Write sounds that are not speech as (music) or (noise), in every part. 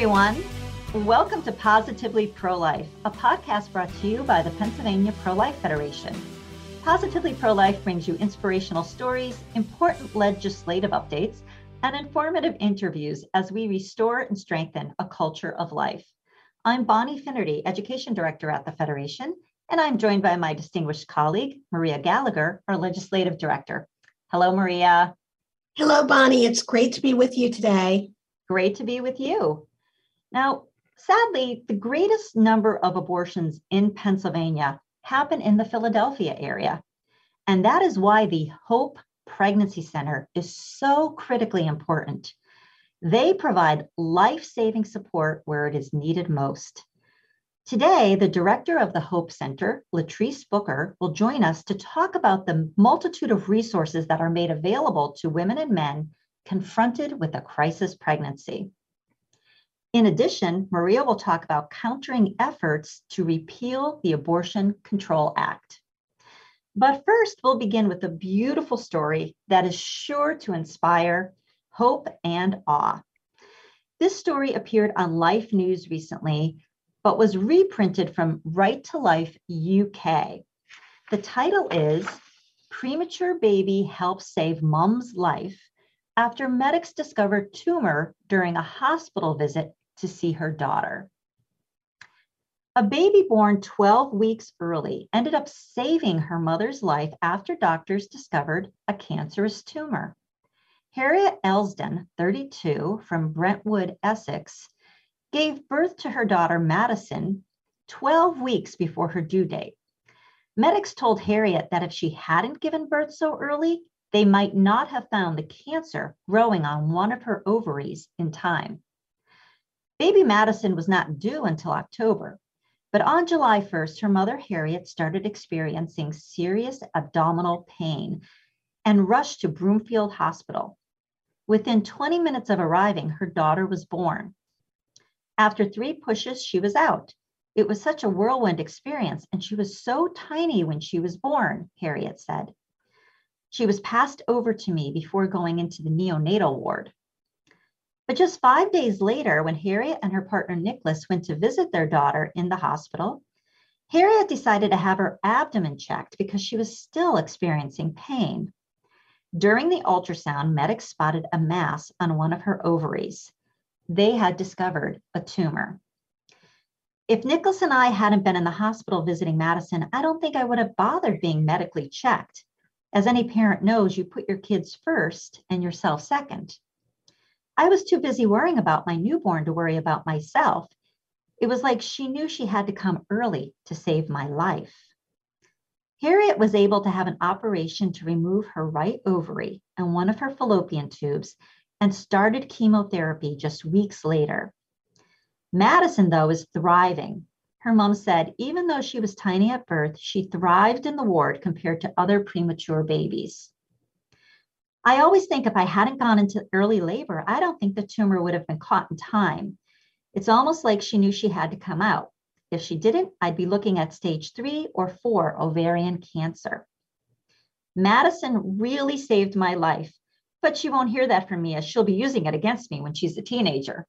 everyone. Welcome to Positively Pro Life, a podcast brought to you by the Pennsylvania Pro Life Federation. Positively Pro Life brings you inspirational stories, important legislative updates, and informative interviews as we restore and strengthen a culture of life. I'm Bonnie Finnerty, Education Director at the Federation, and I'm joined by my distinguished colleague, Maria Gallagher, our Legislative Director. Hello, Maria. Hello, Bonnie. It's great to be with you today. Great to be with you. Now, sadly, the greatest number of abortions in Pennsylvania happen in the Philadelphia area. And that is why the Hope Pregnancy Center is so critically important. They provide life saving support where it is needed most. Today, the director of the Hope Center, Latrice Booker, will join us to talk about the multitude of resources that are made available to women and men confronted with a crisis pregnancy. In addition, Maria will talk about countering efforts to repeal the Abortion Control Act. But first, we'll begin with a beautiful story that is sure to inspire hope and awe. This story appeared on Life News recently, but was reprinted from Right to Life UK. The title is Premature Baby Helps Save Mom's Life After Medics Discover Tumor During a Hospital Visit to See Her Daughter. A baby born 12 weeks early ended up saving her mother's life after doctors discovered a cancerous tumor. Harriet Elsden, 32, from Brentwood, Essex, gave birth to her daughter Madison 12 weeks before her due date. Medics told Harriet that if she hadn't given birth so early, they might not have found the cancer growing on one of her ovaries in time. Baby Madison was not due until October, but on July 1st, her mother, Harriet, started experiencing serious abdominal pain and rushed to Broomfield Hospital. Within 20 minutes of arriving, her daughter was born. After three pushes, she was out. It was such a whirlwind experience, and she was so tiny when she was born, Harriet said. She was passed over to me before going into the neonatal ward. But just five days later, when Harriet and her partner Nicholas went to visit their daughter in the hospital, Harriet decided to have her abdomen checked because she was still experiencing pain. During the ultrasound, medics spotted a mass on one of her ovaries. They had discovered a tumor. If Nicholas and I hadn't been in the hospital visiting Madison, I don't think I would have bothered being medically checked. As any parent knows, you put your kids first and yourself second. I was too busy worrying about my newborn to worry about myself. It was like she knew she had to come early to save my life. Harriet was able to have an operation to remove her right ovary and one of her fallopian tubes and started chemotherapy just weeks later. Madison, though, is thriving. Her mom said even though she was tiny at birth, she thrived in the ward compared to other premature babies. I always think if I hadn't gone into early labor, I don't think the tumor would have been caught in time. It's almost like she knew she had to come out. If she didn't, I'd be looking at stage three or four ovarian cancer. Madison really saved my life, but she won't hear that from me as she'll be using it against me when she's a teenager.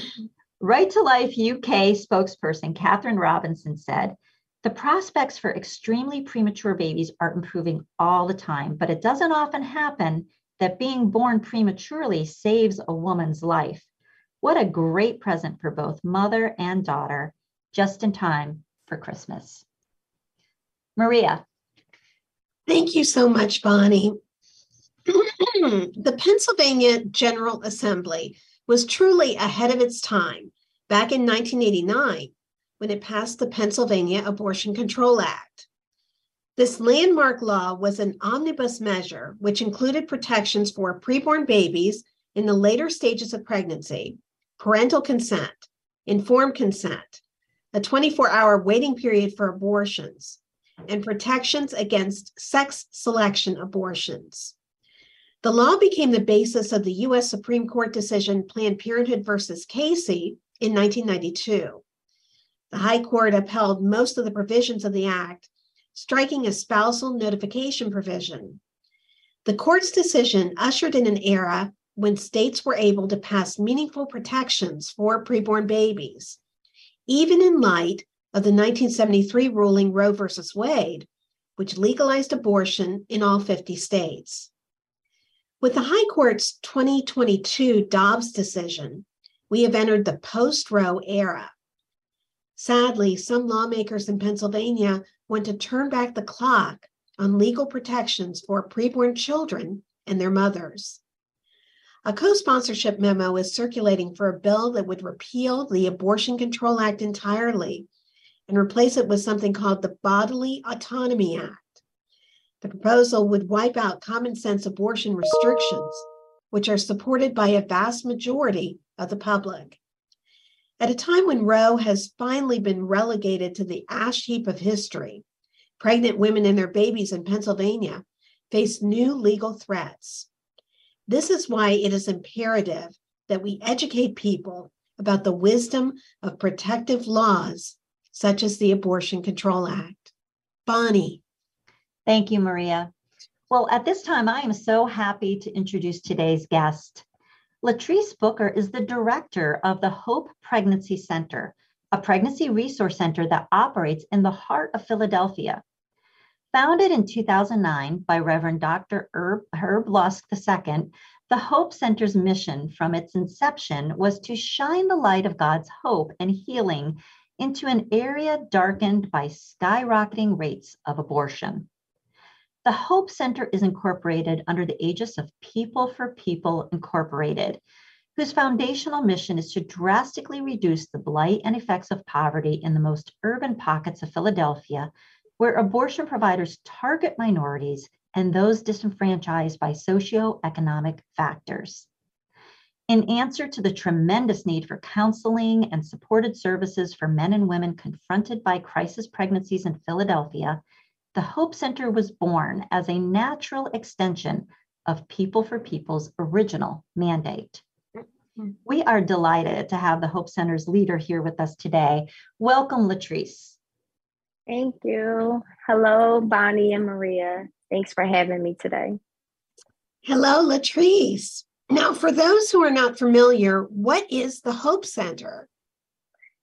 (laughs) right to Life UK spokesperson Catherine Robinson said, the prospects for extremely premature babies are improving all the time, but it doesn't often happen that being born prematurely saves a woman's life. What a great present for both mother and daughter, just in time for Christmas. Maria. Thank you so much, Bonnie. the Pennsylvania General Assembly was truly ahead of its time back in 1989 when it passed the Pennsylvania Abortion Control Act. This landmark law was an omnibus measure which included protections for preborn babies in the later stages of pregnancy, parental consent, informed consent, a 24 hour waiting period for abortions, and protections against sex selection abortions. The law became the basis of the U.S. Supreme Court decision Planned Parenthood versus Casey in 1992. The High Court upheld most of the provisions of the Act, striking a spousal notification provision. The court's decision ushered in an era when states were able to pass meaningful protections for preborn babies, even in light of the 1973 ruling Roe v. Wade, which legalized abortion in all 50 states. With the High Court's 2022 Dobbs decision, we have entered the post Roe era. Sadly, some lawmakers in Pennsylvania want to turn back the clock on legal protections for preborn children and their mothers. A co sponsorship memo is circulating for a bill that would repeal the Abortion Control Act entirely and replace it with something called the Bodily Autonomy Act. The proposal would wipe out common sense abortion restrictions, which are supported by a vast majority of the public. At a time when Roe has finally been relegated to the ash heap of history, pregnant women and their babies in Pennsylvania face new legal threats. This is why it is imperative that we educate people about the wisdom of protective laws such as the Abortion Control Act. Bonnie. Thank you, Maria. Well, at this time, I am so happy to introduce today's guest. Latrice Booker is the director of the Hope Pregnancy Center, a pregnancy resource center that operates in the heart of Philadelphia. Founded in 2009 by Reverend Dr. Herb, Herb Lusk II, the Hope Center's mission from its inception was to shine the light of God's hope and healing into an area darkened by skyrocketing rates of abortion. The Hope Center is incorporated under the aegis of People for People Incorporated, whose foundational mission is to drastically reduce the blight and effects of poverty in the most urban pockets of Philadelphia where abortion providers target minorities and those disenfranchised by socioeconomic factors. In answer to the tremendous need for counseling and supported services for men and women confronted by crisis pregnancies in Philadelphia, the Hope Center was born as a natural extension of People for People's original mandate. Mm-hmm. We are delighted to have the Hope Center's leader here with us today. Welcome, Latrice. Thank you. Hello, Bonnie and Maria. Thanks for having me today. Hello, Latrice. Now, for those who are not familiar, what is the Hope Center?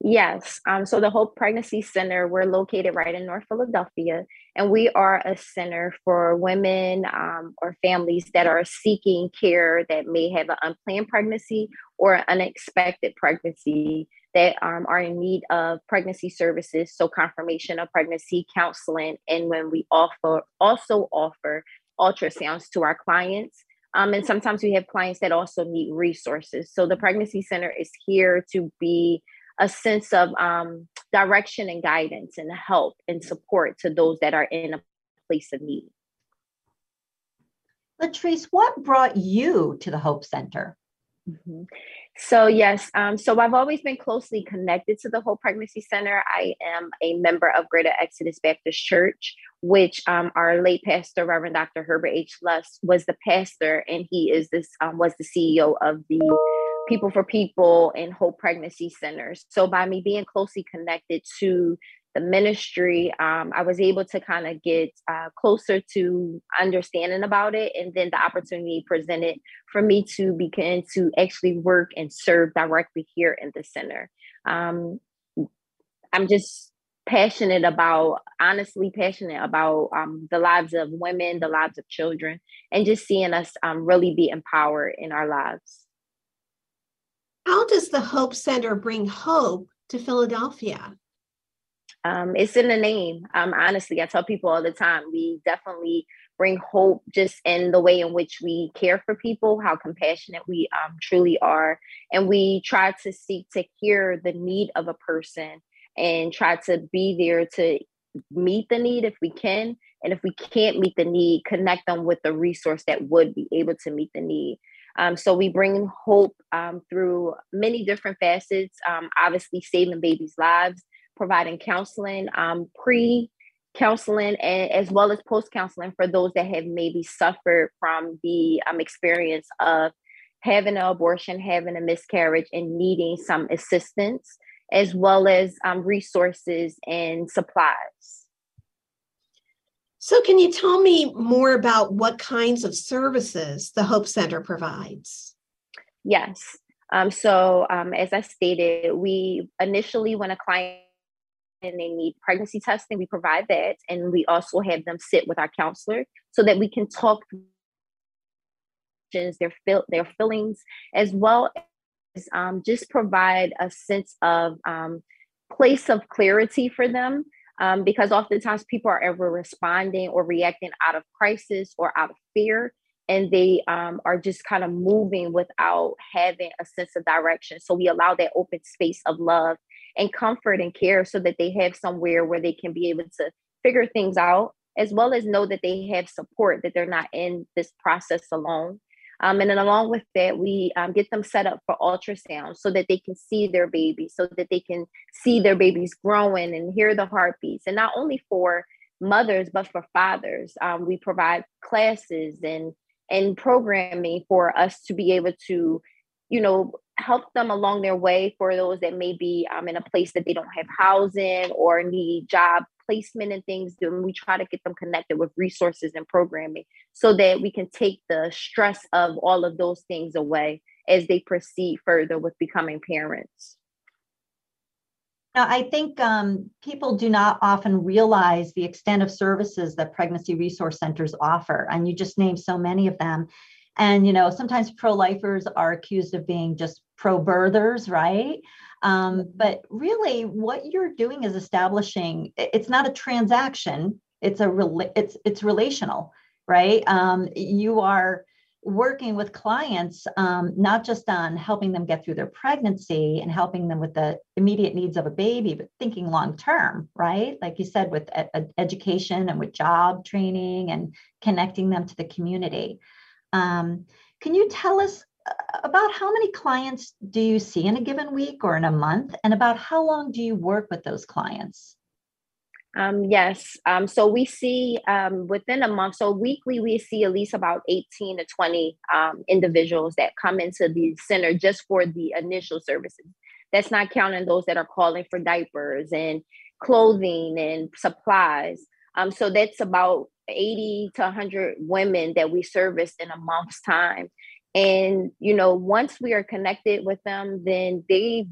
Yes. Um, so the Hope Pregnancy Center, we're located right in North Philadelphia, and we are a center for women um, or families that are seeking care that may have an unplanned pregnancy or an unexpected pregnancy that um, are in need of pregnancy services, so confirmation of pregnancy counseling, and when we offer also offer ultrasounds to our clients. Um, and sometimes we have clients that also need resources. So the pregnancy center is here to be a sense of um, direction and guidance and help and support to those that are in a place of need. Latrice, what brought you to the Hope Center? Mm-hmm. So yes, um, so I've always been closely connected to the Hope Pregnancy Center. I am a member of Greater Exodus Baptist Church, which um, our late pastor, Reverend Dr. Herbert H. Lusk, was the pastor, and he is this um, was the CEO of the People for People and Hope Pregnancy Centers. So by me being closely connected to the ministry, um, I was able to kind of get uh, closer to understanding about it. And then the opportunity presented for me to begin to actually work and serve directly here in the center. Um, I'm just passionate about, honestly, passionate about um, the lives of women, the lives of children, and just seeing us um, really be empowered in our lives. How does the Hope Center bring hope to Philadelphia? Um, it's in the name. Um, honestly, I tell people all the time, we definitely bring hope just in the way in which we care for people, how compassionate we um, truly are. And we try to seek to hear the need of a person and try to be there to meet the need if we can. And if we can't meet the need, connect them with the resource that would be able to meet the need. Um, so we bring hope um, through many different facets, um, obviously saving babies' lives, providing counseling, um, pre counseling, and as well as post counseling for those that have maybe suffered from the um, experience of having an abortion, having a miscarriage, and needing some assistance, as well as um, resources and supplies. So, can you tell me more about what kinds of services the Hope Center provides? Yes. Um, so um, as I stated, we initially when a client and they need pregnancy testing, we provide that, and we also have them sit with our counselor so that we can talk through their their feelings as well as um, just provide a sense of um, place of clarity for them um, because oftentimes people are ever responding or reacting out of crisis or out of fear and they um, are just kind of moving without having a sense of direction. So we allow that open space of love and comfort and care so that they have somewhere where they can be able to figure things out as well as know that they have support that they're not in this process alone um, and then along with that, we um, get them set up for ultrasound so that they can see their baby, so that they can see their babies growing and hear the heartbeats. And not only for mothers, but for fathers. Um, we provide classes and and programming for us to be able to, you know, help them along their way for those that may be um, in a place that they don't have housing or need job placement and things, and we try to get them connected with resources and programming so that we can take the stress of all of those things away as they proceed further with becoming parents. Now, I think um, people do not often realize the extent of services that pregnancy resource centers offer, and you just named so many of them. And you know, sometimes pro-lifers are accused of being just pro-birthers, right? Um, mm-hmm. but really, what you're doing is establishing. It's not a transaction. It's a it's it's relational, right? Um, you are working with clients um, not just on helping them get through their pregnancy and helping them with the immediate needs of a baby but thinking long term right like you said with education and with job training and connecting them to the community um, can you tell us about how many clients do you see in a given week or in a month? And about how long do you work with those clients? Um, yes um, so we see um, within a month so weekly we see at least about 18 to 20 um, individuals that come into the center just for the initial services. That's not counting those that are calling for diapers and clothing and supplies. Um, so that's about 80 to 100 women that we service in a month's time and you know once we are connected with them then they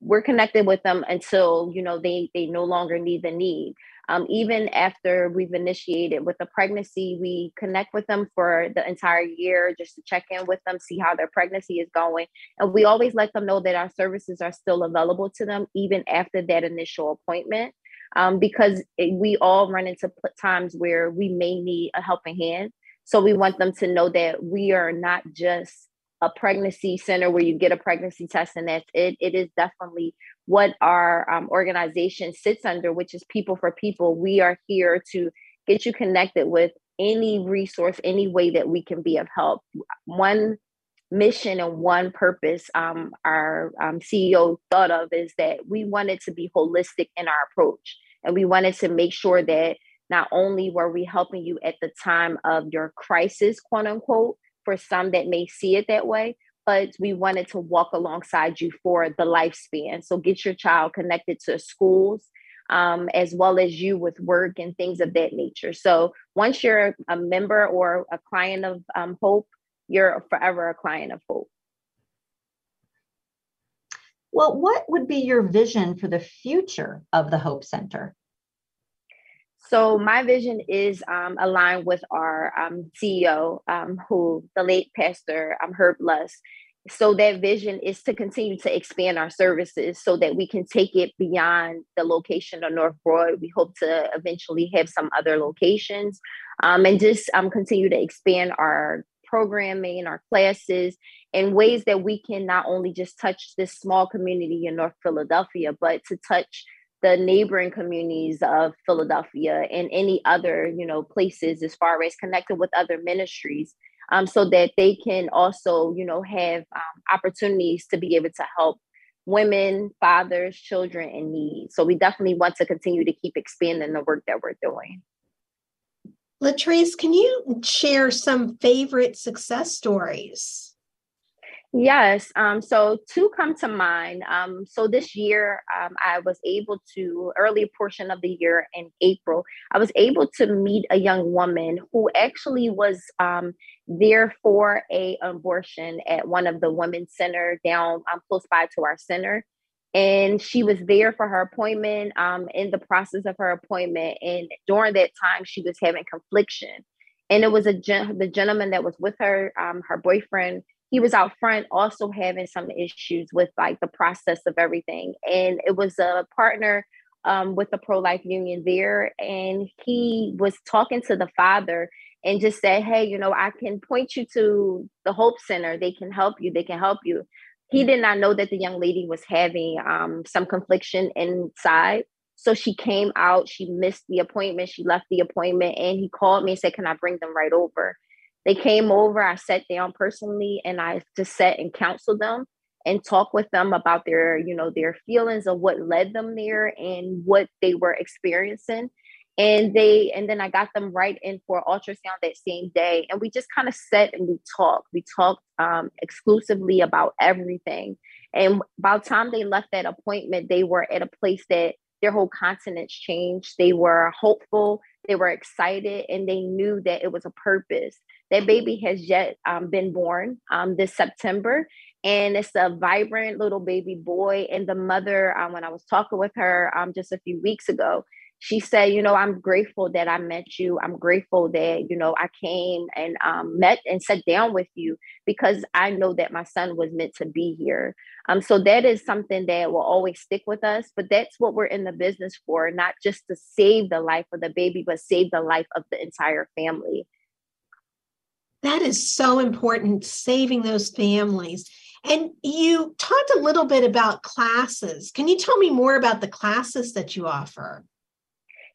we're connected with them until you know they they no longer need the need. Um, even after we've initiated with the pregnancy we connect with them for the entire year just to check in with them see how their pregnancy is going. And we always let them know that our services are still available to them even after that initial appointment um, because it, we all run into times where we may need a helping hand so we want them to know that we are not just a pregnancy center where you get a pregnancy test and that's it. It is definitely what our um, organization sits under, which is People for People. We are here to get you connected with any resource, any way that we can be of help. One mission and one purpose um, our um, CEO thought of is that we wanted to be holistic in our approach. And we wanted to make sure that not only were we helping you at the time of your crisis, quote unquote, for some that may see it that way, but we wanted to walk alongside you for the lifespan. So get your child connected to schools um, as well as you with work and things of that nature. So once you're a member or a client of um, Hope, you're forever a client of Hope. Well, what would be your vision for the future of the Hope Center? So my vision is um, aligned with our um, CEO, um, who the late pastor um, Herb Lusk. So that vision is to continue to expand our services so that we can take it beyond the location of North Broad. We hope to eventually have some other locations um, and just um, continue to expand our programming, our classes in ways that we can not only just touch this small community in North Philadelphia, but to touch the neighboring communities of Philadelphia and any other, you know, places as far as connected with other ministries, um, so that they can also, you know, have um, opportunities to be able to help women, fathers, children in need. So we definitely want to continue to keep expanding the work that we're doing. Latrice, can you share some favorite success stories? Yes. Um, so two come to mind. Um, so this year, um, I was able to, early portion of the year in April, I was able to meet a young woman who actually was um, there for a abortion at one of the women's center down um, close by to our center. And she was there for her appointment um, in the process of her appointment. And during that time, she was having confliction. And it was a gen- the gentleman that was with her, um, her boyfriend he was out front also having some issues with like the process of everything. And it was a partner um, with the pro life union there. And he was talking to the father and just said, Hey, you know, I can point you to the Hope Center. They can help you. They can help you. He did not know that the young lady was having um, some confliction inside. So she came out, she missed the appointment, she left the appointment, and he called me and said, Can I bring them right over? They came over, I sat down personally and I just sat and counseled them and talk with them about their, you know, their feelings of what led them there and what they were experiencing. And they, and then I got them right in for ultrasound that same day. And we just kind of sat and we talked. We talked um, exclusively about everything. And by the time they left that appointment, they were at a place that their whole continents changed. They were hopeful, they were excited, and they knew that it was a purpose. That baby has yet um, been born um, this September, and it's a vibrant little baby boy. And the mother, um, when I was talking with her um, just a few weeks ago, she said, you know, I'm grateful that I met you. I'm grateful that, you know, I came and um, met and sat down with you because I know that my son was meant to be here. Um, so that is something that will always stick with us. But that's what we're in the business for, not just to save the life of the baby, but save the life of the entire family. That is so important, saving those families. And you talked a little bit about classes. Can you tell me more about the classes that you offer?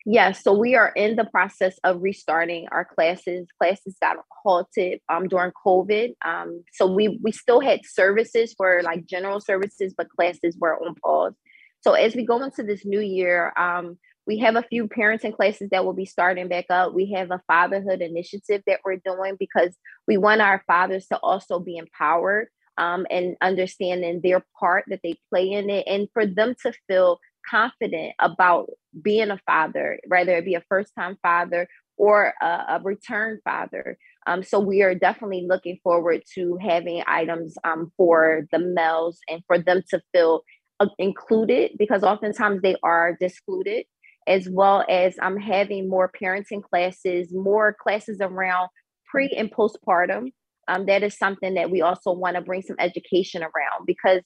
Yes, so we are in the process of restarting our classes. Classes got halted um, during COVID. Um, so we we still had services for like general services, but classes were on pause. So as we go into this new year, um, we have a few parenting classes that will be starting back up. We have a fatherhood initiative that we're doing because we want our fathers to also be empowered um, and understanding their part that they play in it, and for them to feel confident about being a father, whether it be a first time father or a, a return father. Um, so we are definitely looking forward to having items um, for the males and for them to feel uh, included because oftentimes they are excluded as well as I'm having more parenting classes, more classes around pre and postpartum. Um, that is something that we also want to bring some education around because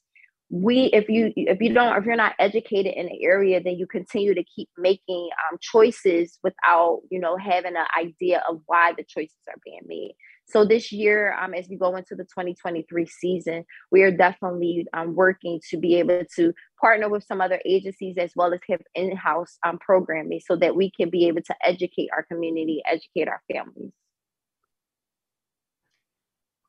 we if you if you don't if you're not educated in the area then you continue to keep making um, choices without you know having an idea of why the choices are being made so this year um, as we go into the 2023 season we are definitely um, working to be able to partner with some other agencies as well as have in-house um, programming so that we can be able to educate our community educate our families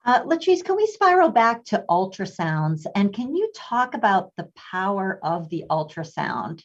uh, Latrice, can we spiral back to ultrasounds? And can you talk about the power of the ultrasound?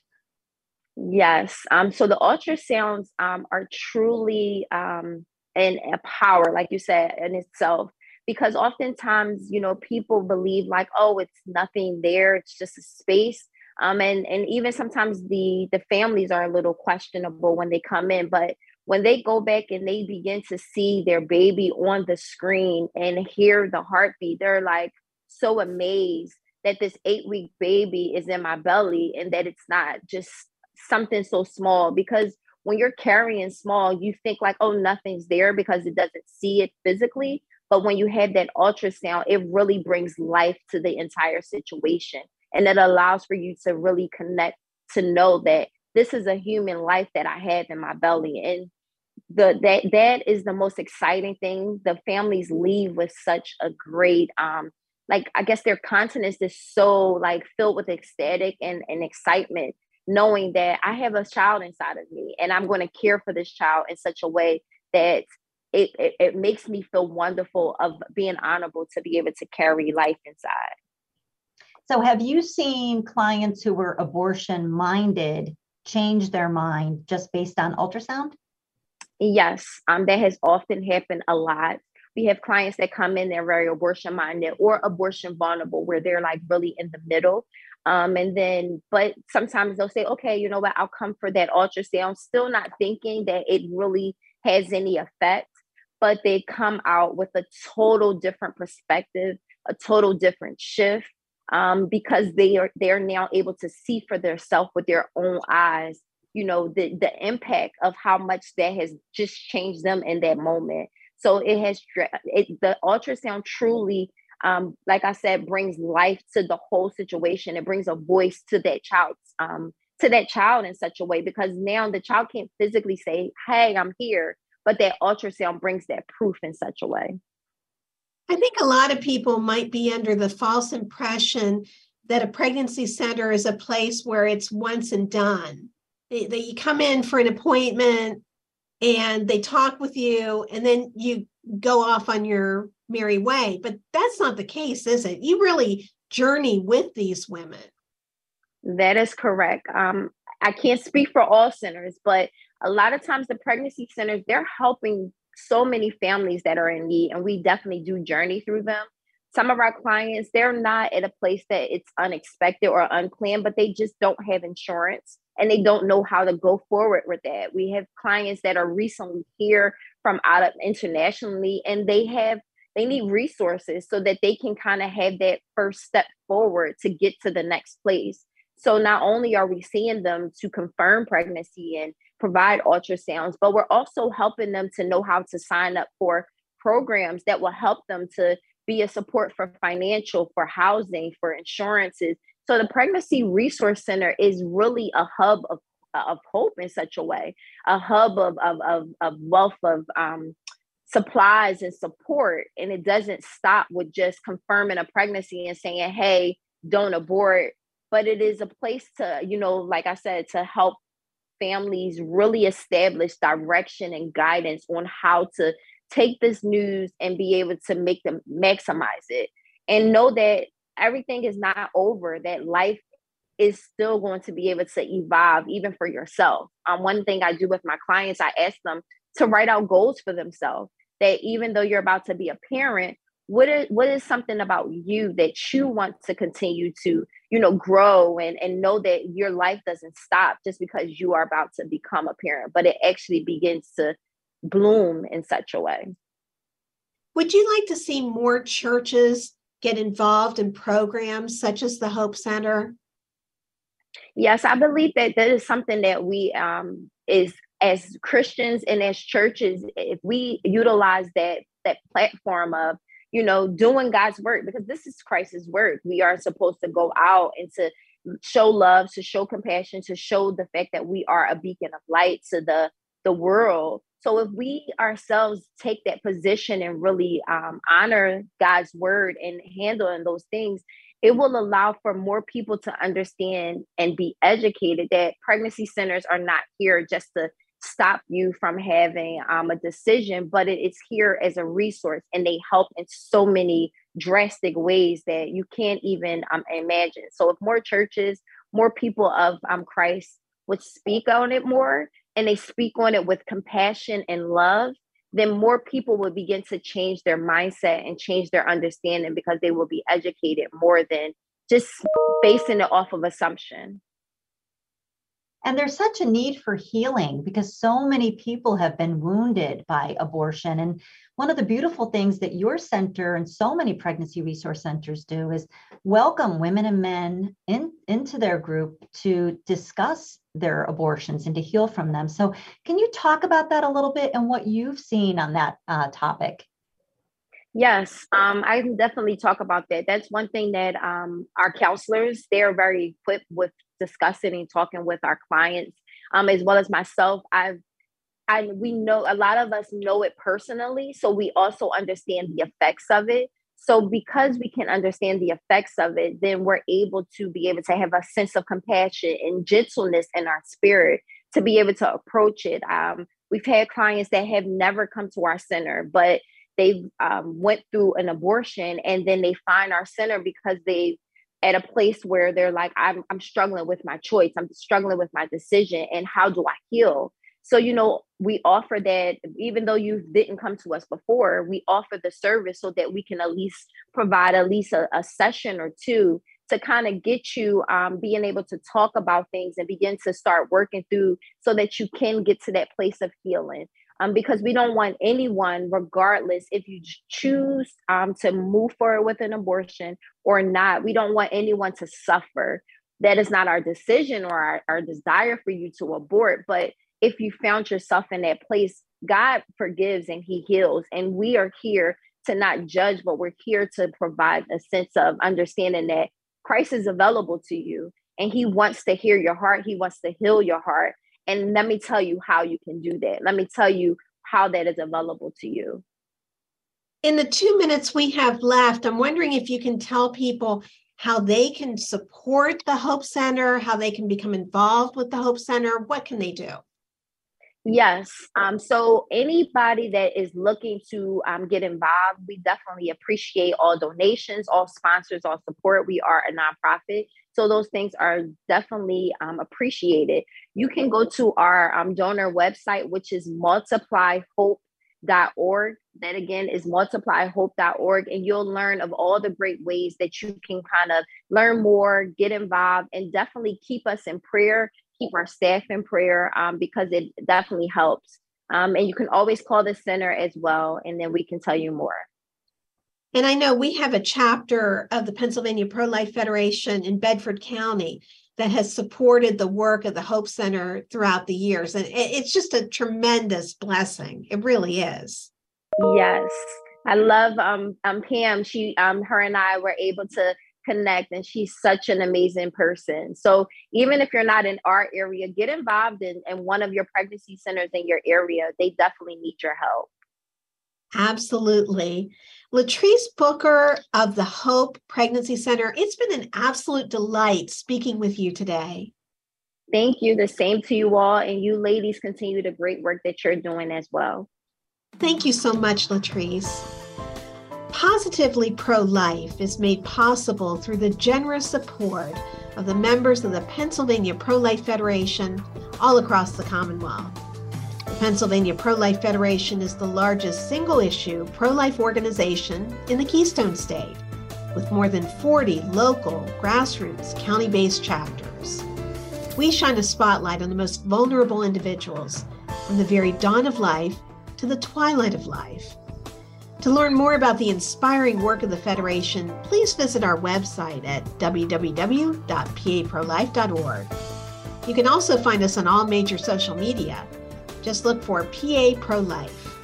Yes. Um, so the ultrasounds um, are truly um, an, a power, like you said, in itself. Because oftentimes, you know, people believe like, oh, it's nothing there; it's just a space. Um, and and even sometimes the the families are a little questionable when they come in. But when they go back and they begin to see their baby on the screen and hear the heartbeat, they're like so amazed that this eight week baby is in my belly and that it's not just something so small. Because when you're carrying small, you think like, oh, nothing's there because it doesn't see it physically. But when you have that ultrasound, it really brings life to the entire situation. And it allows for you to really connect to know that this is a human life that I have in my belly. And the that that is the most exciting thing. The families leave with such a great um like I guess their continence is so like filled with ecstatic and, and excitement, knowing that I have a child inside of me and I'm going to care for this child in such a way that it, it, it makes me feel wonderful of being honorable to be able to carry life inside. So, have you seen clients who were abortion minded change their mind just based on ultrasound? Yes, um, that has often happened a lot We have clients that come in, they're very abortion minded or abortion vulnerable, where they're like really in the middle. Um, and then, but sometimes they'll say, okay, you know what, I'll come for that ultrasound, still not thinking that it really has any effect, but they come out with a total different perspective, a total different shift. Um, because they are they are now able to see for themselves with their own eyes, you know, the the impact of how much that has just changed them in that moment. So it has it, the ultrasound truly um, like I said, brings life to the whole situation. It brings a voice to that child's um, to that child in such a way because now the child can't physically say, "Hey, I'm here," but that ultrasound brings that proof in such a way. I think a lot of people might be under the false impression that a pregnancy center is a place where it's once and done. That you come in for an appointment and they talk with you, and then you go off on your merry way. But that's not the case, is it? You really journey with these women. That is correct. Um, I can't speak for all centers, but a lot of times the pregnancy centers, they're helping so many families that are in need, and we definitely do journey through them. Some of our clients, they're not at a place that it's unexpected or unplanned, but they just don't have insurance and they don't know how to go forward with that. We have clients that are recently here from out of internationally, and they have they need resources so that they can kind of have that first step forward to get to the next place. So not only are we seeing them to confirm pregnancy and provide ultrasounds, but we're also helping them to know how to sign up for programs that will help them to be a support for financial, for housing, for insurances. So the Pregnancy Resource Center is really a hub of, of hope in such a way, a hub of, of, of, of wealth of um, supplies and support. And it doesn't stop with just confirming a pregnancy and saying, hey, don't abort. But it is a place to, you know, like I said, to help families really establish direction and guidance on how to take this news and be able to make them maximize it and know that everything is not over, that life is still going to be able to evolve even for yourself. Um, one thing I do with my clients, I ask them to write out goals for themselves that even though you're about to be a parent, what is what is something about you that you want to continue to you know grow and and know that your life doesn't stop just because you are about to become a parent but it actually begins to bloom in such a way would you like to see more churches get involved in programs such as the hope center yes i believe that that is something that we um is as Christians and as churches, if we utilize that that platform of you know doing God's work, because this is Christ's work, we are supposed to go out and to show love, to show compassion, to show the fact that we are a beacon of light to the the world. So if we ourselves take that position and really um, honor God's word and handling those things, it will allow for more people to understand and be educated that pregnancy centers are not here just to stop you from having um, a decision, but it, it's here as a resource and they help in so many drastic ways that you can't even um, imagine. So, if more churches, more people of um, Christ would speak on it more and they speak on it with compassion and love, then more people will begin to change their mindset and change their understanding because they will be educated more than just basing it off of assumption. And there's such a need for healing because so many people have been wounded by abortion. And one of the beautiful things that your center and so many pregnancy resource centers do is welcome women and men in, into their group to discuss their abortions and to heal from them. So, can you talk about that a little bit and what you've seen on that uh, topic? Yes, um, I can definitely talk about that. That's one thing that um, our counselors they are very equipped with discussing and talking with our clients, um, as well as myself. I've I we know a lot of us know it personally, so we also understand the effects of it. So because we can understand the effects of it, then we're able to be able to have a sense of compassion and gentleness in our spirit to be able to approach it. Um, we've had clients that have never come to our center, but they um, went through an abortion and then they find our center because they at a place where they're like I'm, I'm struggling with my choice i'm struggling with my decision and how do i heal So, you know, we offer that even though you didn't come to us before, we offer the service so that we can at least provide at least a, a session or two to kind of get you um, being able to talk about things and begin to start working through so that you can get to that place of healing. Um, because we don't want anyone, regardless if you choose um, to move forward with an abortion or not, we don't want anyone to suffer. That is not our decision or our, our desire for you to abort. But if you found yourself in that place, God forgives and He heals. And we are here to not judge, but we're here to provide a sense of understanding that Christ is available to you and he wants to hear your heart. He wants to heal your heart. And let me tell you how you can do that. Let me tell you how that is available to you. In the two minutes we have left, I'm wondering if you can tell people how they can support the Hope Center, how they can become involved with the Hope Center. What can they do? Yes. Um, so anybody that is looking to um, get involved, we definitely appreciate all donations, all sponsors, all support. We are a nonprofit. So those things are definitely um, appreciated. You can go to our um, donor website, which is multiplyhope.org. That again is multiplyhope.org. And you'll learn of all the great ways that you can kind of learn more, get involved, and definitely keep us in prayer keep our staff in prayer um, because it definitely helps. Um, and you can always call the center as well, and then we can tell you more. And I know we have a chapter of the Pennsylvania Pro Life Federation in Bedford County that has supported the work of the Hope Center throughout the years. And it's just a tremendous blessing. It really is. Yes. I love um, um Pam. She um her and I were able to connect and she's such an amazing person. So even if you're not in our area get involved in, in one of your pregnancy centers in your area. They definitely need your help. Absolutely. Latrice booker of the hope pregnancy center it's been an absolute delight speaking with you today. Thank you. The same to you all and you ladies continue the great work that you're doing as well. Thank you so much latrice Positively Pro Life is made possible through the generous support of the members of the Pennsylvania Pro Life Federation all across the Commonwealth. The Pennsylvania Pro Life Federation is the largest single issue pro life organization in the Keystone State, with more than 40 local, grassroots, county based chapters. We shine a spotlight on the most vulnerable individuals from the very dawn of life to the twilight of life to learn more about the inspiring work of the Federation, please visit our website at www.paprolife.org. You can also find us on all major social media. Just look for PA Pro Life.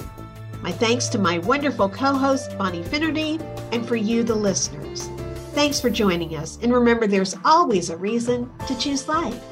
My thanks to my wonderful co host, Bonnie Finnerty, and for you, the listeners. Thanks for joining us, and remember there's always a reason to choose life.